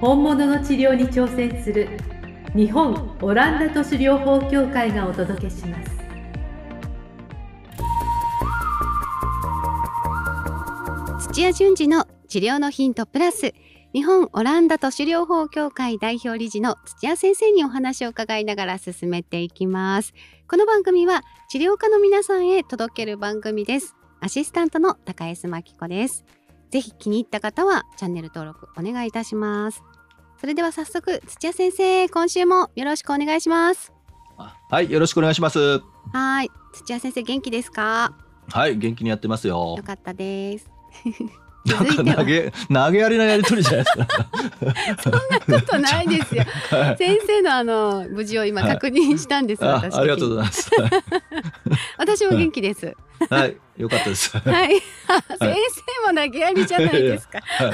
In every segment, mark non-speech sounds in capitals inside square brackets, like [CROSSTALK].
本物の治療に挑戦する日本オランダ都市療法協会がお届けします。土屋順次の治療のヒントプラス日本オランダ都市療法協会代表理事の土屋先生にお話を伺いながら進めていきます。この番組は治療家の皆さんへ届ける番組です。アシスタントの高江真紀子です。ぜひ気に入った方はチャンネル登録お願いいたします。それでは早速土屋先生今週もよろしくお願いしますはいよろしくお願いしますはい土屋先生元気ですか？はい元気にやってますよよかったです [LAUGHS] なんか投げ投げやりなやりとりじゃないですか。そんなことないですよ。はい、先生のあの無事を今確認したんです。はい、あありがとうございます。[LAUGHS] 私も元気です。はい、よかったです。はい、[LAUGHS] 先生も投げやりじゃないですか。はい、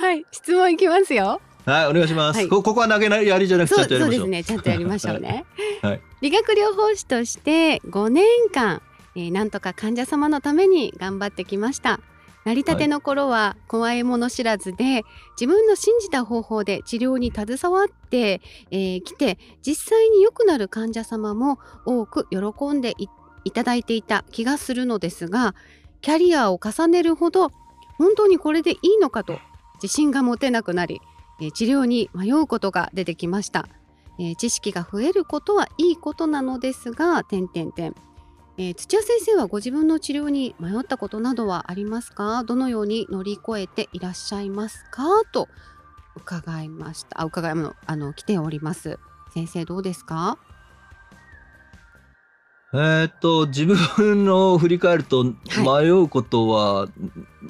はい、質問いきますよ。はい、お願いします。こここは投げやりじゃなくてちゃんとやりましょう。そうですね、ちゃんとやりましょうね。[LAUGHS] はい、理学療法士として5年間、えー、なんとか患者様のために頑張ってきました。成り立ての頃は怖いもの知らずで自分の信じた方法で治療に携わってき、えー、て実際に良くなる患者様も多く喜んでいただいていた気がするのですがキャリアを重ねるほど本当にこれでいいのかと自信が持てなくなり、えー、治療に迷うことが出てきました、えー、知識が増えることはいいことなのですが点々点えー、土屋先生はご自分の治療に迷ったことなどはありますか？どのように乗り越えていらっしゃいますか？と伺いました。あ伺いのあの来ております。先生どうですか？えー、っと自分の振り返ると迷うことは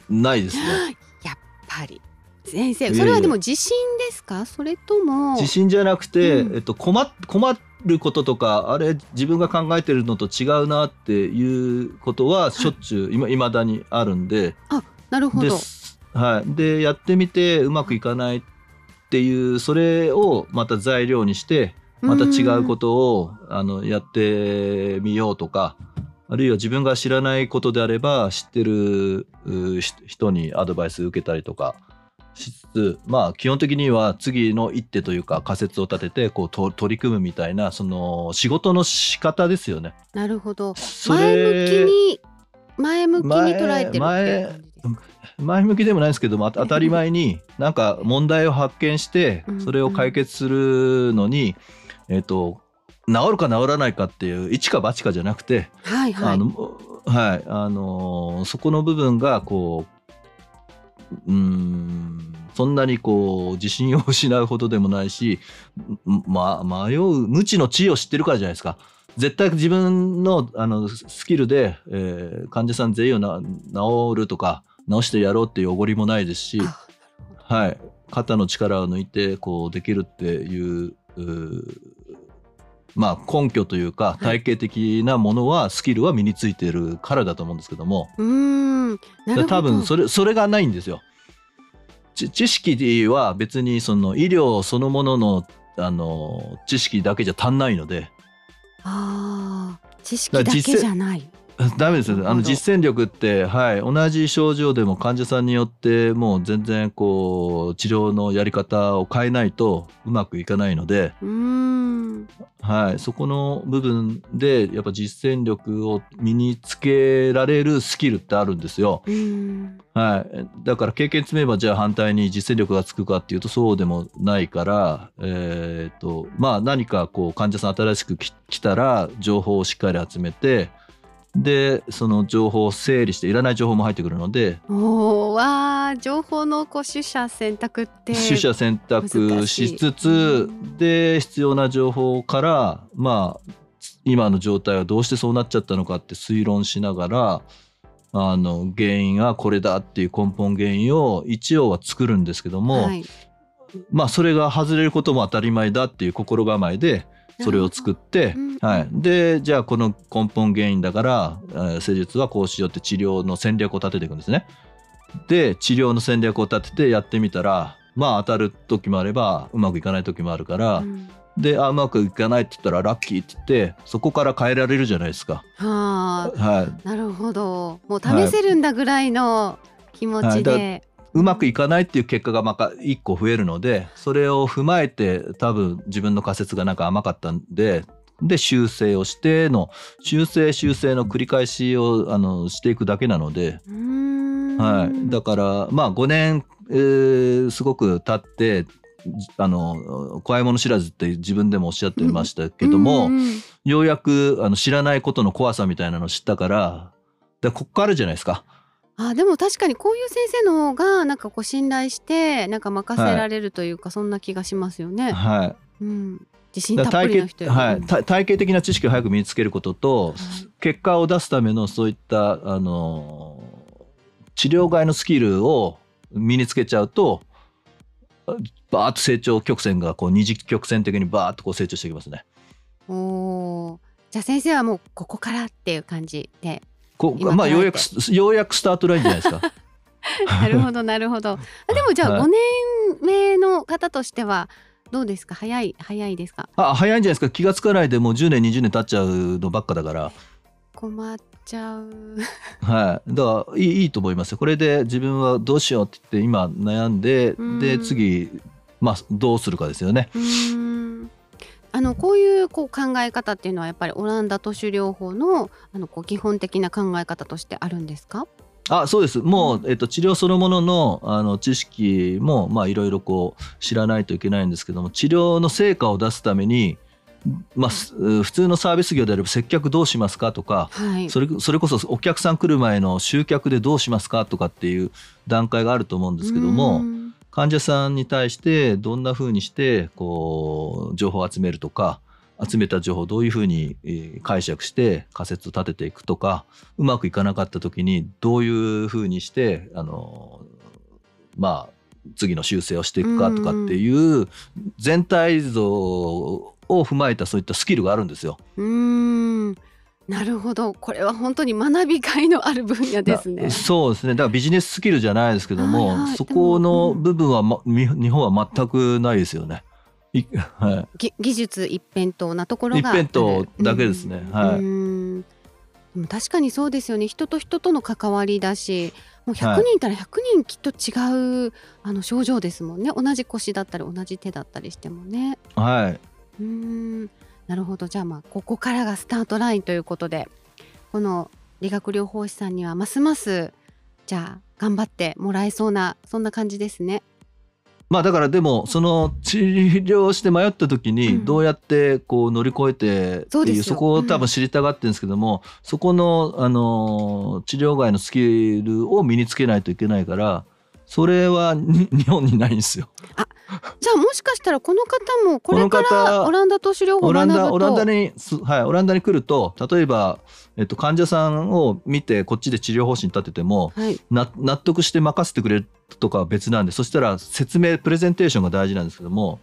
ないですね、はい、やっぱり先生それはでも自信ですか、えー、それとも。自信じゃなくて、うん、えっと困困ることとかあれ自分が考えてるのと違うなっていうことはしょっちゅういまだにあるんで。あなるほど。はい、でやってみてうまくいかないっていうそれをまた材料にしてまた違うことをあのやってみようとかあるいは自分が知らないことであれば知ってる人にアドバイス受けたりとかしつつまあ基本的には次の一手というか仮説を立ててこうと取り組むみたいなその仕事の仕方ですよね。なるほど。前向きに前向きに捉えてるって前向きでもないですけども当たり前になんか問題を発見してそれを解決するのに、えっ、と治るか治らないかっていう一か八かじゃなくて、はいはい、あのはいあのそこの部分がこううんそんなにこう自信を失うほどでもないし、[LAUGHS] ま、迷う無知の知を知ってるからじゃないですか。絶対自分のあのスキルで、えー、患者さん全員を治るとか治してやろうっていうおごりもないですし、はい、肩の力を抜いてこうできるっていうまあ、根拠というか体系的なものはスキルは身についてるからだと思うんですけども。うん。多分それそれがないんですよ。知識は別にその医療そのもののあの知識だけじゃ足んないので。あ知識だけじゃない。[LAUGHS] ダメですよ。あの実践力って、はい、同じ症状でも患者さんによってもう全然こう治療のやり方を変えないとうまくいかないので、はい、そこの部分でやっぱ実践力を身につけられるスキルってあるんですよ。はい、だから経験積めばじゃあ反対に実践力がつくかっていうとそうでもないから、えーとまあ、何かこう患者さん新しく来たら情報をしっかり集めてでその情報を整理していらない情報も入ってくるのでおわ情報のこう取捨選択って取捨選択しつつで必要な情報からまあ今の状態はどうしてそうなっちゃったのかって推論しながらあの原因はこれだっていう根本原因を一応は作るんですけども、はい、まあそれが外れることも当たり前だっていう心構えでそれを作って、はい、でじゃあこの根本原因だから、えー、施術はこうしようって治療の戦略を立てていくんですね。で治療の戦略を立ててやってみたらまあ当たる時もあればうまくいかない時もあるから、うん、であうまくいかないって言ったらラッキーって言ってそこから変えられるじゃないですか。はあ、はい、なるほど。もう試せるんだぐらいの気持ちで。はいうまくいかないっていう結果がまた1個増えるのでそれを踏まえて多分自分の仮説がなんか甘かったんでで修正をしての修正修正の繰り返しをあのしていくだけなので、はい、だからまあ5年、えー、すごく経ってあの怖いもの知らずって自分でもおっしゃってましたけども、うんうんうん、ようやくあの知らないことの怖さみたいなのを知ったからでこっからじゃないですか。あでも確かにこういう先生の方がなんかこう信頼してなんか任せられるというか、はい、そんな気がしますよね。はい、うん、自信たっぷりの人はい、体系的な知識を早く身につけることと、はい、結果を出すためのそういったあの治療外のスキルを身につけちゃうとバーッと成長曲線がこう二次曲線的にバーッとこう成長していきますね。おじゃあ先生はもうここからっていう感じでこまあようやくようやくスタートラインじゃないですか。[LAUGHS] なるほどなるほど。でもじゃあ5年目の方としてはどうですか？早い早いですか？あ早いんじゃないですか。気が付かないでもう10年20年経っちゃうのばっかだから。困っちゃう。はい。だからいいいいと思いますよ。これで自分はどうしようって言って今悩んでで次まあどうするかですよね。うんあのこういうこう考え方っていうのはやっぱりオランダ都市療法のあのこう基本的な考え方としてあるんですか？あそうです。もう、えっと、治療そのもののあの知識もまあいろいろこう知らないといけないんですけども治療の成果を出すためにまあ、普通のサービス業であれば接客どうしますかとか、はい、それそれこそお客さん来る前の集客でどうしますかとかっていう段階があると思うんですけども患者さんに対してどんなふうにしてこう情報を集めるとか集めた情報をどういうふうに解釈して仮説を立てていくとかうまくいかなかった時にどういうふうにしてあのまあ次の修正をしていくかとかっていう全体像を踏まえたそういったスキルがあるんですよ。うんなるほど。これは本当に学びがいのある分野ですね。そうですね。だからビジネススキルじゃないですけども、はいはい、そこの部分は、ま、日本は全くないですよね。はい、技術一辺倒なところが一辺倒だけですね、うん、はい。確かにそうですよね。人と人との関わりだしもう100人いたら100人きっと違う、はい、あの症状ですもんね。同じ腰だったり同じ手だったりしてもね。はい。うんなるほど。じゃあまあここからがスタートラインということでこの理学療法士さんにはますますじゃあ頑張ってもらえそうなそんな感じですね。まあだからでもその治療して迷った時にどうやってこう乗り越えてっていう、そこを多分知りたがってるんですけども、そこのあの治療外のスキルを身につけないといけないからそれは日本にないんですよ。あじゃあもしかしたらこの方もこれからオランダ都市療法オランダオランダにはいオランダに来ると例えばえっと患者さんを見てこっちで治療方針立てても、はい、納得して任せてくれるとかは別なんでそしたら説明プレゼンテーションが大事なんですけども。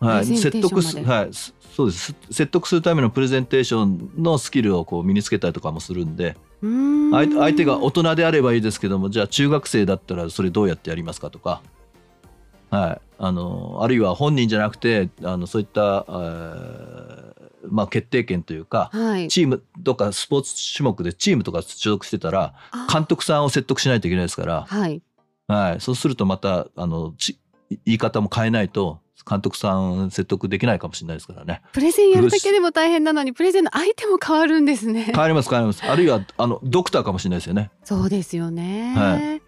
はい、説得す、はい、そうです。説得するためのプレゼンテーションのスキルをこう身につけたりとかもするんで相手が大人であればいいですけどもじゃあ中学生だったらそれどうやってやりますかとか、はい、あのあるいは本人じゃなくてあのそういった、えーまあ、決定権というか、はい、チームとかスポーツ種目でチームとか所属してたら監督さんを説得しないといけないですから、はい。はい、そうするとまたあのち言い方も変えないと監督さん説得できないかもしれないですからね。プレゼンやるだけでも大変なのにプレゼンの相手も変わるんですね。[LAUGHS] 変わります変わります。あるいはあのドクターかもしれないですよね。そうですよね。はい、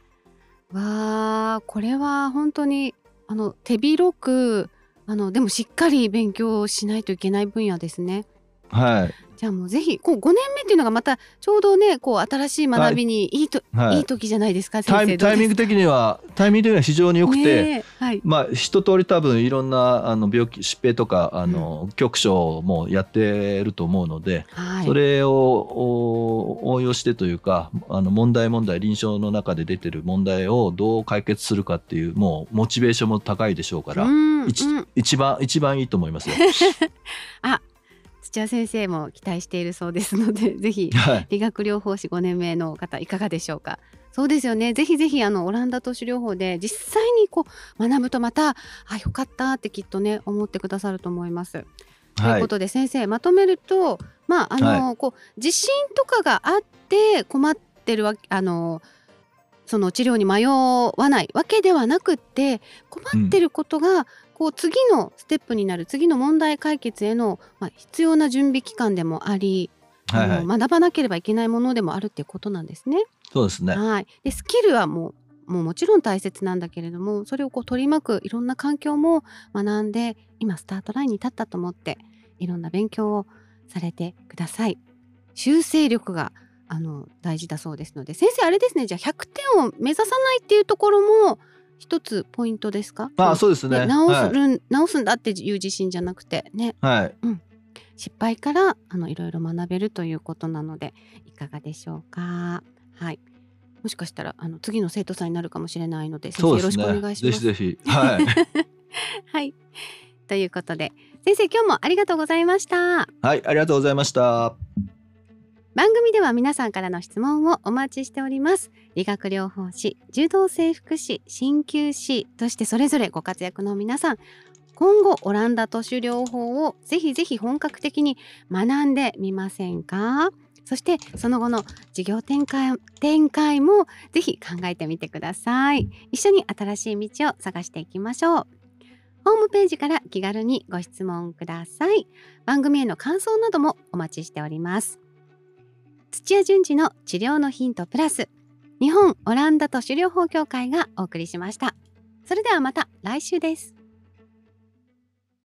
わあこれは本当にあの手広くあのでもしっかり勉強しないといけない分野ですね。はい。じゃあもうぜひこう5年目っていうのがまたちょうどねこう新しい学びにい。いと、はい、いい時じゃないですかタイタイミング的にはタイミング的には非常に良くて、はい、まあ一通り多分いろんなあの病気疾病とかあの、うん、局所もやってると思うので、はい、それを応用してというかあの問題問題臨床の中で出てる問題をどう解決するかっていうもうモチベーションも高いでしょうから、うん、一番一番いいと思いますよ。[LAUGHS] あ土屋先生も期待しているそうですので [LAUGHS] ぜひ理学療法士5年目の方いかがでしょうか？そうですよねぜひぜひあのオランダ都市療法で実際にこう学ぶとまたあよかったってきっとね思ってくださると思います。ということで先生まとめるとまああの、はい、こう地震とかがあって困ってるわあのその治療に迷わないわけではなくって困ってることがこう次のステップになる次の問題解決への、まあ、必要な準備期間でもあり、はいはい、学ばなければいけないものでもあるっていうことなんですね。そうですね、はい、でスキルはもうもうもちろん大切なんだけれどもそれをこう取り巻くいろんな環境も学んで今スタートラインに立ったと思っていろんな勉強をされてください。修正力があの大事だそうですので。先生あれですね。じゃあ100点を目指さないっていうところも一つポイントですか？あそうですね。直す、はい、直すんだっていう自信じゃなくて。ね、はい。うん、失敗からあのいろいろ学べるということなのでいかがでしょうか？はい。もしかしたらあの次の生徒さんになるかもしれないので先生よろしくお願いします。ぜひぜひ。はい、[LAUGHS] はい、ということで先生今日もありがとうございました。はいありがとうございました番組では皆さんからの質問をお待ちしております。理学療法士柔道整復師鍼灸師としてそれぞれご活躍の皆さん。今後オランダ都市療法をぜひぜひ本格的に学んでみませんか？そしてその後の事業展開展開もぜひ考えてみてください。一緒に新しい道を探していきましょう。ホームページから気軽にご質問ください。番組への感想などもお待ちしております。土屋順次の治療のヒントプラス日本オランダ都市療法協会がお送りしました。それではまた来週です。